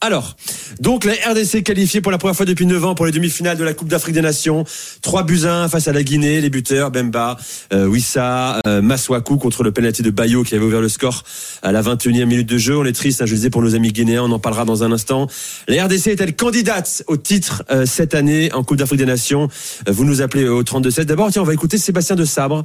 Alors, donc la RDC qualifiée pour la première fois depuis 9 ans pour les demi-finales de la Coupe d'Afrique des Nations. 3 buts 1 face à la Guinée, les buteurs Bemba, euh, Wissa, euh, Maswaku contre le penalty de Bayo qui avait ouvert le score à la 21e minute de jeu. On est triste, hein, je le disais pour nos amis guinéens, on en parlera dans un instant. La RDC est-elle candidate au titre euh, cette année en Coupe d'Afrique des Nations? Vous nous appelez au 32-16. D'abord, tiens, on va écouter Sébastien de Sabre,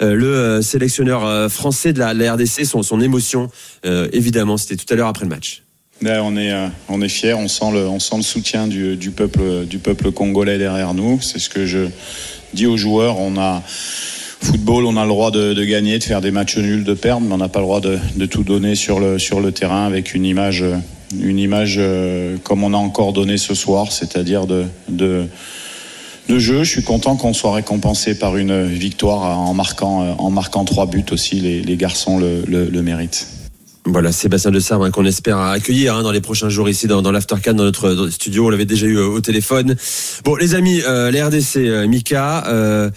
le sélectionneur français de la, RDC, son, son émotion, évidemment, c'était tout à l'heure après le match. Est, euh, on est fiers, on sent le, soutien du, peuple, congolais derrière nous. C'est ce que je dis aux joueurs. On a football, on a le droit de, gagner, de faire des matchs nuls, de perdre, mais on n'a pas le droit de, tout donner sur le, terrain avec une image, euh, euh, comme on a encore donné ce soir, c'est-à-dire de, jeu. Je suis content qu'on soit récompensé par une victoire en marquant, trois buts aussi. Les, garçons le méritent. Voilà, Sébastien de Sabre hein, qu'on espère accueillir hein, dans les prochains jours ici dans, dans l'Aftercan, dans notre dans studio. On l'avait déjà eu euh, au téléphone. Bon, les amis, euh, les RDC, euh, Mika, euh,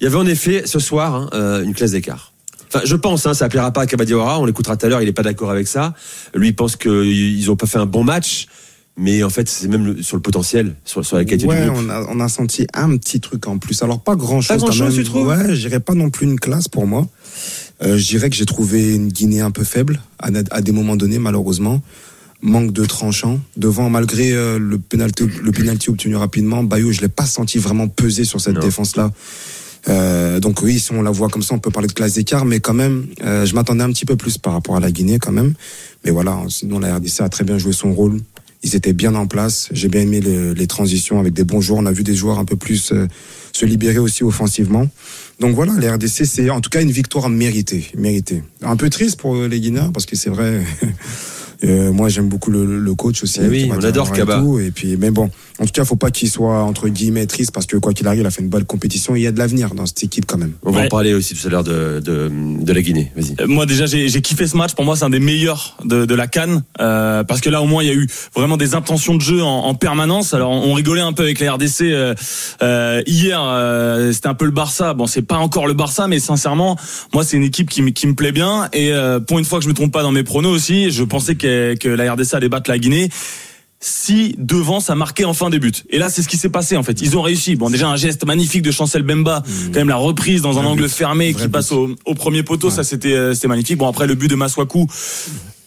il y avait en effet ce soir hein, euh, une classe d'écart. Enfin, je pense, hein, ça plaira pas à Kabadiawara. On l'écoutera tout à l'heure. Il est pas d'accord avec ça. Lui, il pense qu'ils ont pas fait un bon match. Mais en fait, c'est même sur le potentiel, sur, sur la qualité Ouais, du groupe. on a, on a senti un petit truc en plus. Alors pas grand chose. Pas grand-chose, tu trouves? Ouais, je dirais pas non plus une classe pour moi. Euh, je dirais que j'ai trouvé une Guinée un peu faible à, à des moments donnés, malheureusement. Manque de tranchant. Devant, malgré euh, le penalty, le penalty obtenu rapidement, Bayo, je l'ai pas senti vraiment peser sur cette défense-là. Euh, donc oui, si on la voit comme ça, on peut parler de classe d'écart, mais quand même, euh, je m'attendais un petit peu plus par rapport à la Guinée quand même. Mais voilà, sinon la RDC a très bien joué son rôle. Ils étaient bien en place. J'ai bien aimé le- les transitions avec des bons joueurs. On a vu des joueurs un peu plus euh, se libérer aussi offensivement. Donc voilà, la RDC, c'est en tout cas une victoire méritée. méritée. Un peu triste pour les Guinéens parce que c'est vrai. euh, moi, j'aime beaucoup le, le coach aussi. Eh oui, on adore et Kaba. tout. Et puis, mais bon, en tout cas, faut pas qu'il soit entre guillemets triste parce que quoi qu'il arrive, il a fait une bonne compétition. Il y a de l'avenir dans cette équipe quand même. On va en parler aussi tout à l'heure de, de, de la Guinée. Vas-y. Euh, Moi déjà j'ai j'ai kiffé ce match. Pour moi c'est un des meilleurs de, de la Cannes euh, parce que là au moins il y a eu vraiment des intentions de jeu en, en permanence. Alors on rigolait un peu avec la RDC euh, euh, hier. euh, C'était un peu le Barça. Bon c'est pas encore le Barça mais sincèrement moi c'est une équipe qui, me- qui me plaît bien et euh, pour une fois que je me trompe pas dans mes pronos aussi, je pensais que, que la RDC allait battre la Guinée si devant ça marquait enfin des buts. Et là, c'est ce qui s'est passé en fait. Ils ont réussi. Bon, déjà un geste magnifique de Chancel Bemba, quand même la reprise dans un angle but. fermé Vrai qui but. passe au, au premier poteau, ça c'était euh, c'était magnifique. Bon après le but de Maswaku,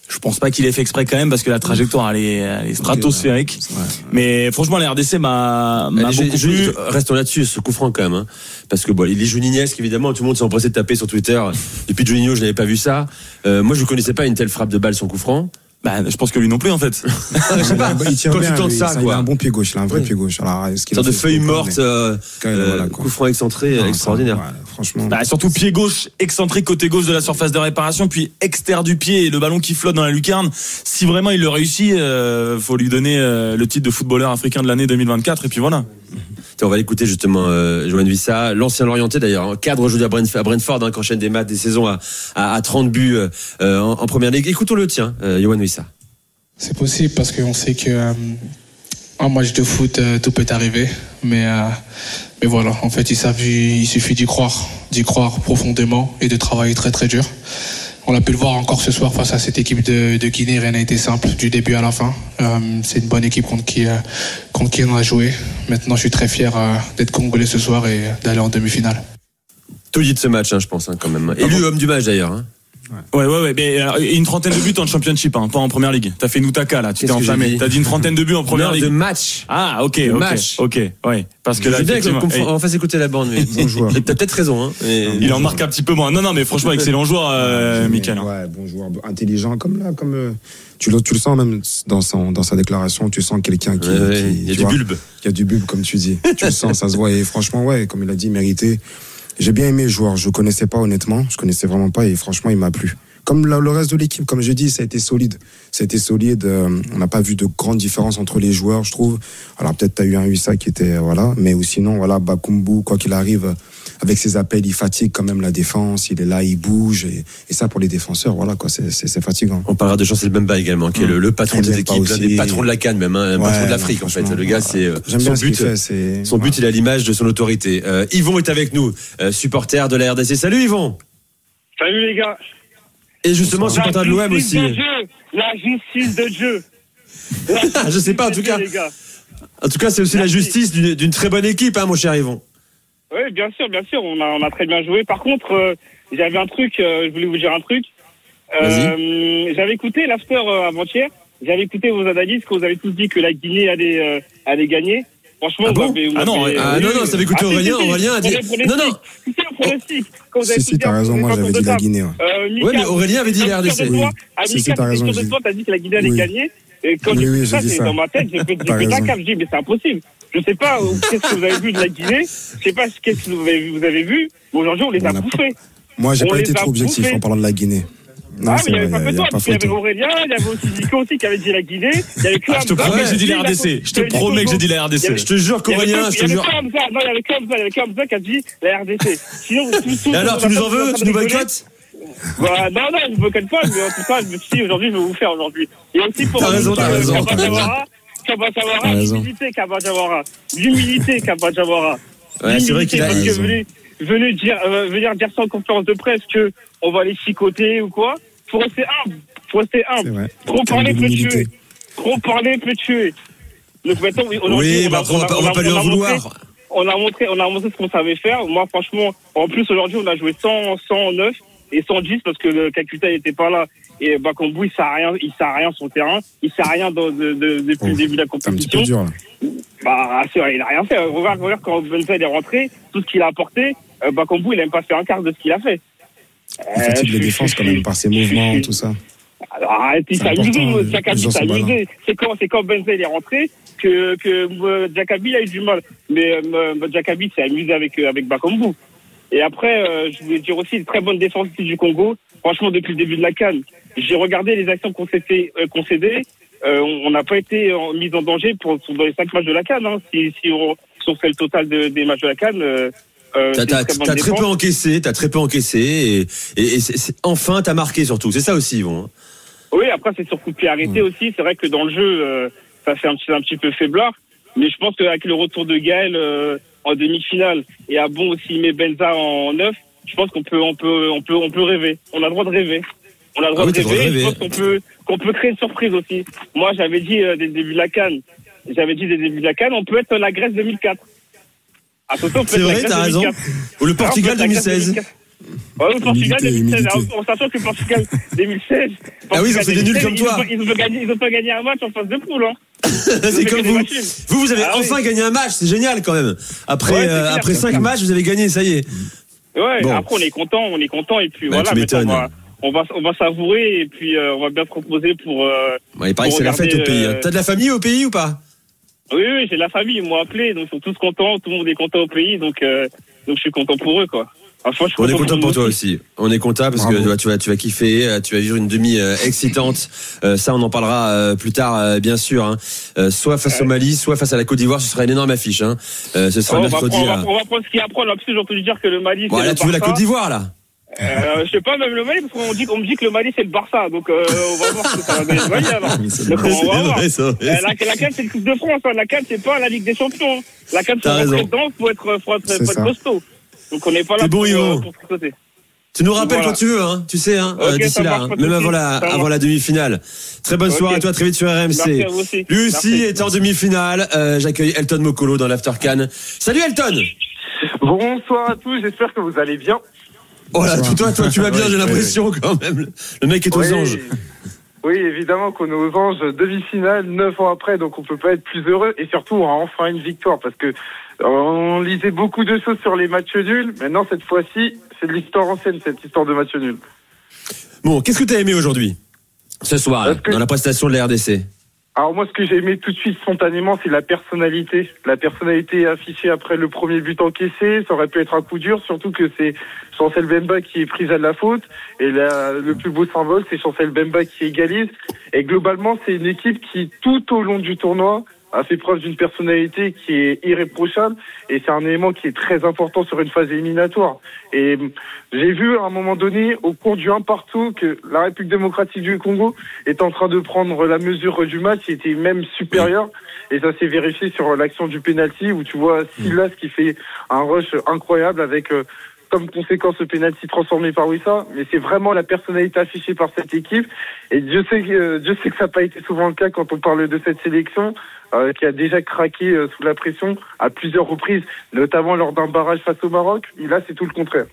je pense pas qu'il ait fait exprès quand même parce que la trajectoire elle est, elle est stratosphérique. Ouais. Mais franchement la RDC m'a beaucoup je- plu. restons là-dessus, ce coup franc quand même. hein. parce que bon, il est Juninesque, évidemment, tout le monde s'est empressé de taper sur Twitter. Depuis Juninho, je n'avais pas vu ça. Euh, moi, je ne connaissais pas une telle frappe de balle sur coup franc. Bah, je pense que lui non plus en fait. je sais pas, il tire quand bien, tu tentes lui. ça, il a un bon pied gauche, il a un vrai Oui. pied gauche. Alors, est-ce qu'il Une sorte a de feuille ce coup, morte, euh, Quand même, euh, voilà, coup franc excentré, Non, extraordinaire. ça, voilà, franchement. Bah, surtout pied gauche excentrique côté gauche de la surface de réparation, puis externe du pied et le ballon qui flotte dans la lucarne. Si vraiment il le réussit, euh, faut lui donner euh, le titre de footballeur africain de l'année 2024 et puis voilà. On va l'écouter justement, euh, Vissa, l'ancien Lorientais d'ailleurs, hein, cadre aujourd'hui à Brentford, hein, qui enchaîne des matchs, des saisons à, à, à 30 buts euh, en, en première ligue. Écoutons-le, tiens, euh, Johan Vissa. C'est possible parce qu'on sait que euh, match de foot, euh, tout peut arriver. Mais, euh, mais voilà, en fait, il, il suffit d'y croire, d'y croire profondément et de travailler très très dur. On a pu le voir encore ce soir face à cette équipe de, de Guinée. Rien n'a été simple du début à la fin. Euh, c'est une bonne équipe contre qui, euh, contre qui on a joué. Maintenant, je suis très fier euh, d'être congolais ce soir et d'aller en demi-finale. Tout dit de ce match, hein, je pense, hein, quand même. Élu homme du match d'ailleurs. Hein. Ouais, ouais, ouais. Mais euh, une trentaine de buts en championship, hein, pas en première ligue. T'as fait Noutaka là, tu t'es enflammé. dit T'as dit une trentaine de buts en première Non, ligue. de match. Ah, ok, de ok, match. ok, ouais. Parce que Je là, bien qu'on- on fasse écouter la bande, mais Bon joueur. t'as peut-être raison. Hein, mais- il en marque un petit peu moins. Non, non, mais franchement, excellent joueur, euh, Mais, Michael. Ouais, bon joueur, intelligent, comme là, comme euh, tu le, tu le sens même dans son, dans sa déclaration, tu sens quelqu'un qui, ouais, il y a du vois, bulbe. qui a du bulbe, comme tu dis. tu le sens, ça se voit. Et franchement, ouais, comme il a dit, mérité. J'ai bien aimé le joueur. Je connaissais pas honnêtement, je connaissais vraiment pas et franchement, il m'a plu. Comme le reste de l'équipe, comme je dis, ça a été solide. Ça a été solide. euh, on n'a pas vu de grandes différences entre les joueurs, je trouve. Alors peut-être tu as eu un Huissa qui était euh, voilà, mais ou sinon voilà, Bakumbu, quoi qu'il arrive, euh, avec ses appels, il fatigue quand même la défense. Il est là, il bouge et, et ça pour les défenseurs, voilà quoi, c'est fatigant. On parlera de Chancel Bemba également, qui est le, le patron des équipes, l'un des patrons de la Cannes même, hein, un Ouais, patron de l'Afrique en fait. Le gars, c'est euh, son bien ce qu'il but. fait. c'est- Son but, il est à l'image de son autorité. Euh, Yvon est avec nous, euh, supporter de la RDC. Salut Yvon Salut les gars. Et justement, supporter de l'OM aussi. de Dieu. La justice de Dieu. Je sais pas, en tout cas. Dieu. En tout cas, c'est aussi la justice d'une très bonne équipe, hein, mon cher Yvon. Oui, bien sûr, bien sûr, on a, on a très bien joué. Par contre, euh, j'avais un truc, euh, je voulais vous dire un truc. Euh, j'avais écouté l'after avant-hier, j'avais écouté vos analyses, que vous avez tous dit que la Guinée allait, allait gagner. Franchement, Ah vous bon Ah non, Ah non, non, ça avait écouté Ah, si, Aurélien. si, si. Aurélien a dit. Non, non. Si, c'est un pronostic. Quand vous avez Si, si, écouté t'as raison, moi j'avais dit la Guinée. ouais. Euh, Mika, Ouais, mais Aurélien avait dit la RDC. Oui. Si, si, t'as raison, t'as dit que la Guinée allait gagner. Et quand Oui, oui, ça, c'est ça. dans ma tête, j'ai fait, raison. cap, j'ai dit, mais c'est impossible. Je sais pas, euh, qu'est-ce que vous avez vu de la Guinée? Je sais pas qu'est-ce que vous avez vu, vous avez vu. Aujourd'hui, on les a bouffés. Moi, j'ai pas été trop objectif en parlant de la Guinée. Non, ah, mais il n'y avait pas que toi, parce qu'il y avait. Aurélien, il y avait aussi Zico aussi qui avait dit la Guinée. Il y avait que Ah, je te promets que j'ai dit la RDC. Je te promets que j'ai dit la RDC. Je te jure qu'Aurélien, je te jure. non, il y avait que Hamza, il y avait que Hamza qui a dit la RDC. Et alors, tu nous en veux Tu nous boycottes Bah, non, non, je ne boycotte pas, mais en tout cas, je me suis dit, aujourd'hui, je vais vous faire aujourd'hui. Et aussi pour T'as raison, t'as euh, raison, Kaba t'as raison. Jawara, Kaba Jawara, T'as raison. l'humilité, Kaba Jawara. L'humilité. Ouais, c'est vrai qu'il a venez dire, euh, venir dire ça en conférence de presse que on va les chicoter ou quoi. Faut rester humble. Faut rester humble. Trop parler peut tuer. Trop parler peut tuer. Donc maintenant, oui, on bah on va on pas- on va a- pas lui en vouloir. on a montré, on a montré ce qu'on savait faire. Moi, franchement, en plus aujourd'hui, on a joué 100, 109 et 110 parce que le Calcutta n'était pas là. Et Bakambu, il sert à rien, il sert à rien sur le terrain. Il sert à rien dans- de- de- depuis le début de la C'est un petit peu compétition. dur. Bah, c'est vrai, il a rien fait. Regarde, regarde quand Benzema est rentré, tout ce qu'il a apporté, euh, Bakambu, il même pas fait un quart de ce qu'il a fait. Il fatigue Euh, les défenses quand même par ses mouvements, tout ça. alors, C'est amusé, malins. amusé. C'est quand, c'est quand Benzema il est rentré que, que euh, Jakabi a eu du mal. Mais euh, euh, Jakabi s'est amusé avec, avec Bakambu. Et après, euh, je voulais dire aussi une très bonne défense du Congo. Franchement, depuis le début de la Cannes, j'ai regardé les actions qu'on s'est fait euh, concéder. Euh, on n'a pas été mis en danger pour, dans les cinq matchs de la Cannes. Hein. Si, si, on, si on fait le total de- des matchs de la Cannes, euh, T'as très peu encaissé, t'as très peu encaissé, et, et, enfin t'as marqué surtout. C'est ça aussi, Yvon. hein. Oui, après c'est sur coup de pied arrêté aussi. C'est vrai que dans le jeu, euh, ça fait un petit, un petit peu faiblard. Mais je pense qu'avec le retour de Gaël euh, en demi-finale et à bon aussi met Benza en neuf, je pense qu'on peut, on peut, on peut, on peut rêver. On a le droit de rêver. On a le droit Ah oui, de droit de rêver. Je pense qu'on peut, qu'on peut créer une surprise aussi. Moi, j'avais dit dès le début de la Cannes, j'avais dit dès le début de la Cannes, on peut être la Grèce 2004. Attention, on C'est vrai, t'as raison. 2004. Ou le Ah, Portugal on peut être la Grèce 2016. 2004. Ouais, le Portugal Humilité, 2016. humilité. Alors, En sachant que le Portugal 2016. Ah oui, ils ont fait des nuls 2016, comme toi. Ils ont pas gagné, pas un match en phase de poule, hein. c'est comme vous. Vous, vous avez Ah oui. enfin gagné un match, c'est génial quand même. Après, Ouais, euh, après c'est cinq clair. matchs, vous avez gagné, ça y est. Ouais, Bon. après on est content, on est content et puis Bah, voilà, tu on m'étonnes. va, on va, on va savourer et puis euh, on va bien se reposer pour. euh, Ouais, il paraît que c'est la fête au pays. hein. euh, T'as de la famille au pays ou pas? Oui, oui, j'ai la famille, ils m'ont appelé, donc ils sont tous contents, tout le monde est content au pays, donc euh, donc je suis content pour eux, quoi. Enfin, je suis On est content pour toi aussi. aussi. On est content parce que Bravo. tu vas, tu vas, tu vas kiffer, euh, tu vas vivre une demi euh, excitante. Euh, ça, on en parlera euh, plus tard, euh, bien sûr. hein. Euh, soit face au Mali, soit face à la Côte d'Ivoire, ce sera une énorme affiche. Hein. Euh, ce sera Oh, on, va mercredi. prendre, on, va, là. on va prendre ce qu'il y a à prendre. En plus, j'ai entendu dire que le Mali, c'est Voilà, le tu veux la. Côte d'Ivoire là Euh, je sais pas, même le Mali, parce qu'on dit, on me dit que le Mali, c'est le Barça. Donc, euh, on va voir ce que ça va donner le Mali, alors. Oui, c'est Donc, vrai. on va voir. vrai, c'est vrai. Euh, la, la CAN, c'est le Coupe de France. Hein. La CAN, c'est pas la Ligue des Champions. La CAN, faut T'as rentrer dedans, faut être, faut être, C'est faut être costaud. Donc, on n'est pas là C'est bon, pour, euh, pour tricoter. Tu nous rappelles Voilà. quand tu veux, hein, tu sais, hein, euh, d'ici là, hein, même avant la, avant la demi-finale. Très bonne soirée à toi, très vite sur RMC. Merci à vous aussi. Lui aussi Merci. est en demi-finale. Euh, J'accueille Elton Mokolo dans l'After Can. Salut Elton Bonsoir à tous, j'espère que vous allez bien. Oh là, toi, toi, tu vas bien, j'ai l'impression quand même. Le mec est aux Oui. anges. Oui, évidemment qu'on est aux anges demi-finale, neuf ans après, donc on peut pas être plus heureux. Et surtout, on a enfin une victoire parce que euh, on lisait beaucoup de choses sur les matchs nuls. Maintenant, cette fois-ci, c'est de l'histoire ancienne, cette histoire de match nul. Bon, qu'est-ce que t'as aimé aujourd'hui Ce soir, là, Est-ce que- dans la prestation de la RDC Alors moi, ce que j'ai aimé tout de suite spontanément, c'est la personnalité. La personnalité affichée après le premier but encaissé, ça aurait pu être un coup dur, surtout que c'est Chancel Bemba qui est prise à la faute. Et le plus beau symbole, c'est Chancel Bemba qui égalise. Et globalement, c'est une équipe qui, tout au long du tournoi, a fait preuve d'une personnalité qui est irréprochable et c'est un élément qui est très important sur une phase éliminatoire. Et j'ai vu à un moment donné, au cours du 1 partout, que la République démocratique du Congo est en train de prendre la mesure du match, qui était même supérieur. Et ça s'est vérifié sur l'action du penalty où tu vois Silas qui fait un rush incroyable avec euh, comme conséquence le penalty transformé par Wissa, mais c'est vraiment la personnalité affichée par cette équipe. Et Dieu sait, que- euh, Dieu sait que ça n'a pas été souvent le cas quand on parle de cette sélection, euh, qui a déjà craqué euh, sous la pression à plusieurs reprises, notamment lors d'un barrage face au Maroc. Et là, c'est tout le contraire.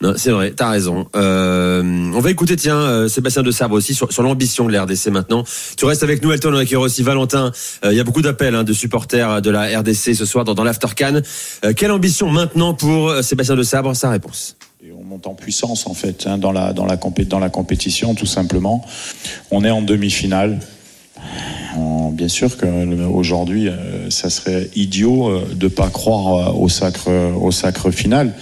Non, c'est vrai, t'as raison. Euh, on va écouter, tiens, euh, Sébastien de Sabre aussi sur, sur l'ambition de la RDC maintenant. Tu restes avec nous, Elton, on aussi Valentin. Euh, Il y a beaucoup d'appels hein, de supporters de la RDC ce soir dans, dans l'Aftercan. Euh, quelle ambition maintenant pour euh, Sébastien de Sabre Sa réponse. Et on monte en puissance en fait hein, dans la dans la compé- dans la compétition tout simplement. On est en demi-finale. En- Bien sûr que le- aujourd'hui, euh, ça serait idiot euh, de pas croire euh, au sacre au sacre final.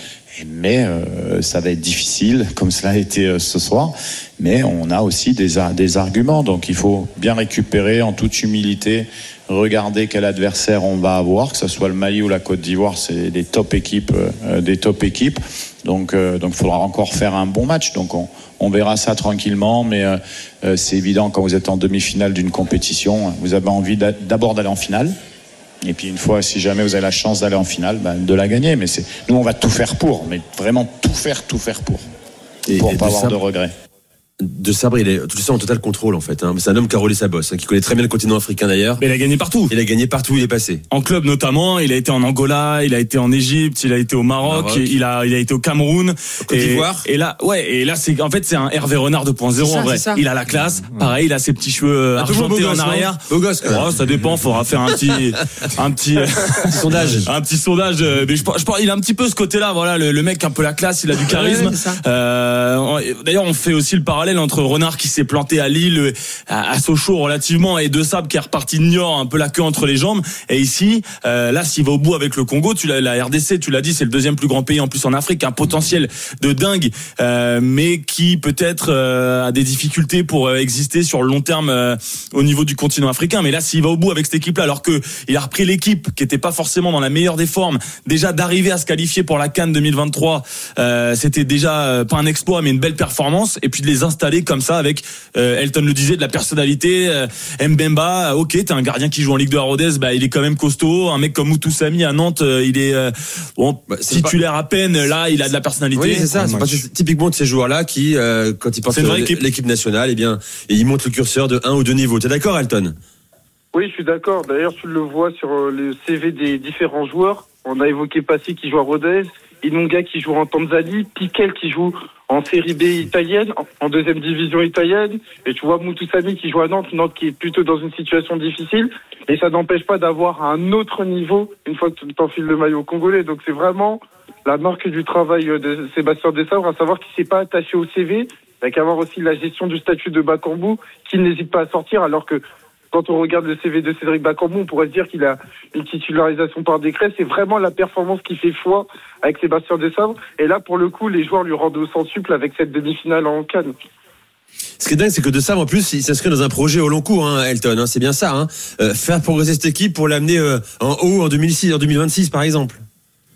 Mais euh, ça va être difficile, comme cela a été euh, ce soir. Mais on a aussi des arguments, donc il faut bien récupérer en toute humilité, regarder quel adversaire on va avoir, que ce soit le Mali ou la Côte d'Ivoire, c'est des top équipes, euh, des top équipes. Donc, euh, donc, il faudra encore faire un bon match. Donc, on, on verra ça tranquillement, mais euh, euh, c'est évident quand vous êtes en demi-finale d'une compétition, vous avez envie d'a- d'abord d'aller en finale. Et puis une fois, si jamais vous avez la chance d'aller en finale, ben, de la gagner. Mais nous, on va tout faire pour, mais vraiment tout faire, tout faire pour, Et- pour et pas avoir de regrets. De Sabre, il est tout ça en total contrôle en fait. Hein. C'est un homme qui a roulé sa bosse, hein, qui connaît très bien le continent africain d'ailleurs. Mais il a gagné partout. Il a gagné partout où il est passé. En club notamment, il a été en Angola, il a été en Égypte, il a été au Maroc, Maroc. il a il a été au Cameroun, Côte et, d'Ivoire. et là ouais et là c'est en fait c'est un Hervé Renard 2.0 C'est ça, en vrai. Il a la classe, pareil, il a ses petits cheveux Un peu beau argentés gosse, en arrière. Beau gosse, même. Oh, ça dépend, faudra faire un petit un petit sondage. un petit sondage euh, mais je pense, je il a un petit peu ce côté-là voilà le, le mec un peu la classe il a du charisme Ouais. Euh, d'ailleurs on fait aussi le parallèle entre Renard qui s'est planté à Lille à, Sochaux relativement et De Sable qui est reparti de Niort un peu la queue entre les jambes. Et ici euh, là s'il va au bout avec le Congo tu la RDC tu l'as dit c'est le deuxième plus grand pays en plus en Afrique un potentiel de dingue euh, mais qui peut-être euh, a des difficultés pour exister sur le long terme au niveau du continent africain. Mais là s'il va au bout avec cette équipe là alors que il a repris l'équipe qui était pas forcément dans la meilleure des formes déjà d'arriver à se qualifier pour la Cannes 2023 euh, c'était déjà pas un exploit mais une belle performance. Et puis de les comme ça avec euh, Elton le disait de la personnalité euh, Mbemba ok t'es un gardien qui joue en Ligue de Rodez bah il est quand même costaud un mec comme Moutoussamy à Nantes euh, il est euh, bon Bah, c'est titulaire à peine là il a de la personnalité Oui, c'est ça. C'est pas typiquement de ces joueurs-là qui, euh, quand ils euh, équipe. l'équipe nationale, eh bien, et ils montent le curseur de un ou deux niveaux. T'es d'accord, Elton? Oui, je suis d'accord. D'ailleurs, tu le vois sur euh, le CV des différents joueurs. On a évoqué Passy qui joue à Rodez, Inonga qui joue en Tanzanie, Piquel qui joue en série B italienne, en- deuxième division italienne, et tu vois Moutoussamy qui joue à Nantes, Nantes qui est plutôt dans une situation difficile, et ça n'empêche pas d'avoir un autre niveau une fois que tu t'enfiles le maillot congolais. Donc c'est vraiment la marque du travail de Sébastien Dessavre, à savoir qu'il s'est pas attaché au CV, il n'y a qu'à voir aussi la gestion du statut de Bakambu, qui n'hésite pas à sortir, alors que quand on regarde le CV de Cédric Bakambu, on pourrait se dire qu'il a une titularisation par décret. C'est vraiment la performance qui fait foi avec Sébastien Dessavre. Et là, pour le coup, les joueurs lui rendent au centuple avec cette demi-finale en Cannes. Ce qui est dingue, c'est que de en plus, il s'inscrit dans un projet au long cours, hein, Elton. hein, c'est bien ça. Hein, Euh, faire progresser cette équipe pour l'amener euh, en haut en 2006, en 2026, par exemple.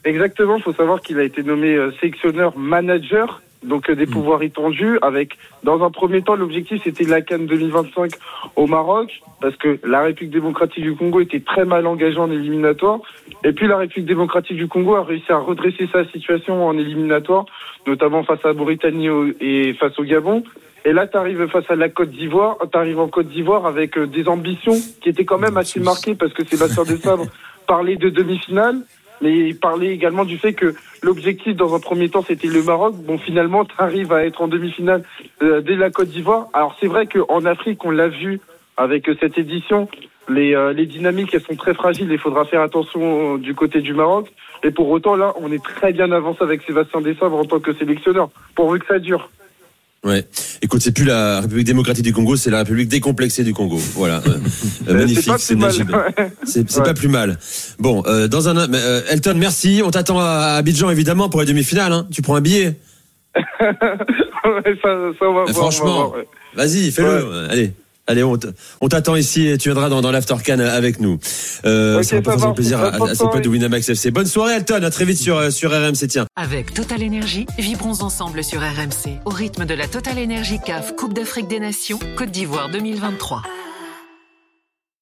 Exactement, il faut savoir qu'il a été nommé euh, sélectionneur manager, donc euh, des pouvoirs étendus, avec, dans un premier temps, l'objectif c'était la Cannes 2025 au Maroc, parce que la République démocratique du Congo était très mal engagée en éliminatoire, et puis la République démocratique du Congo a réussi à redresser sa situation en éliminatoire, notamment face à la Mauritanie au- et face au Gabon. Et là, tu arrives face à la Côte d'Ivoire, tu arrives en Côte d'Ivoire avec euh, des ambitions qui étaient quand même assez marquées parce que Sébastien Desabre parlait de demi-finale, mais il parlait également du fait que l'objectif dans un premier temps c'était le Maroc. Bon, finalement, tu arrives à être en demi-finale euh, dès la Côte d'Ivoire. Alors c'est vrai qu'en Afrique, on l'a vu avec cette édition, les, euh, les dynamiques elles sont très fragiles. Il faudra faire attention euh, du côté du Maroc. Et pour autant, là, on est très bien avancé avec Sébastien Desabre en tant que sélectionneur, pourvu que ça dure. Ouais. Écoute, c'est plus la République démocratique du Congo, c'est la République décomplexée du Congo. Voilà. Euh, magnifique. c'est C'est Ouais. pas plus mal. Bon, euh, dans un euh, Elton, merci. On t'attend à Abidjan évidemment pour les demi-finales. Hein. Tu prends un billet. Ça, ça, on va franchement, ouais. Vas-y, fais-le. Allez. Allez, on t'attend ici et tu viendras dans, dans l'After Can avec nous. Euh, Ok, ça va faire plaisir à, à, Bonne à ces potes soirée. de Winamax FC. Bonne soirée, Elton. À très vite sur, euh, sur RMC. Tiens. Avec Total Énergie, vibrons ensemble sur RMC au rythme de la Total Énergie CAF Coupe d'Afrique des Nations Côte d'Ivoire 2023.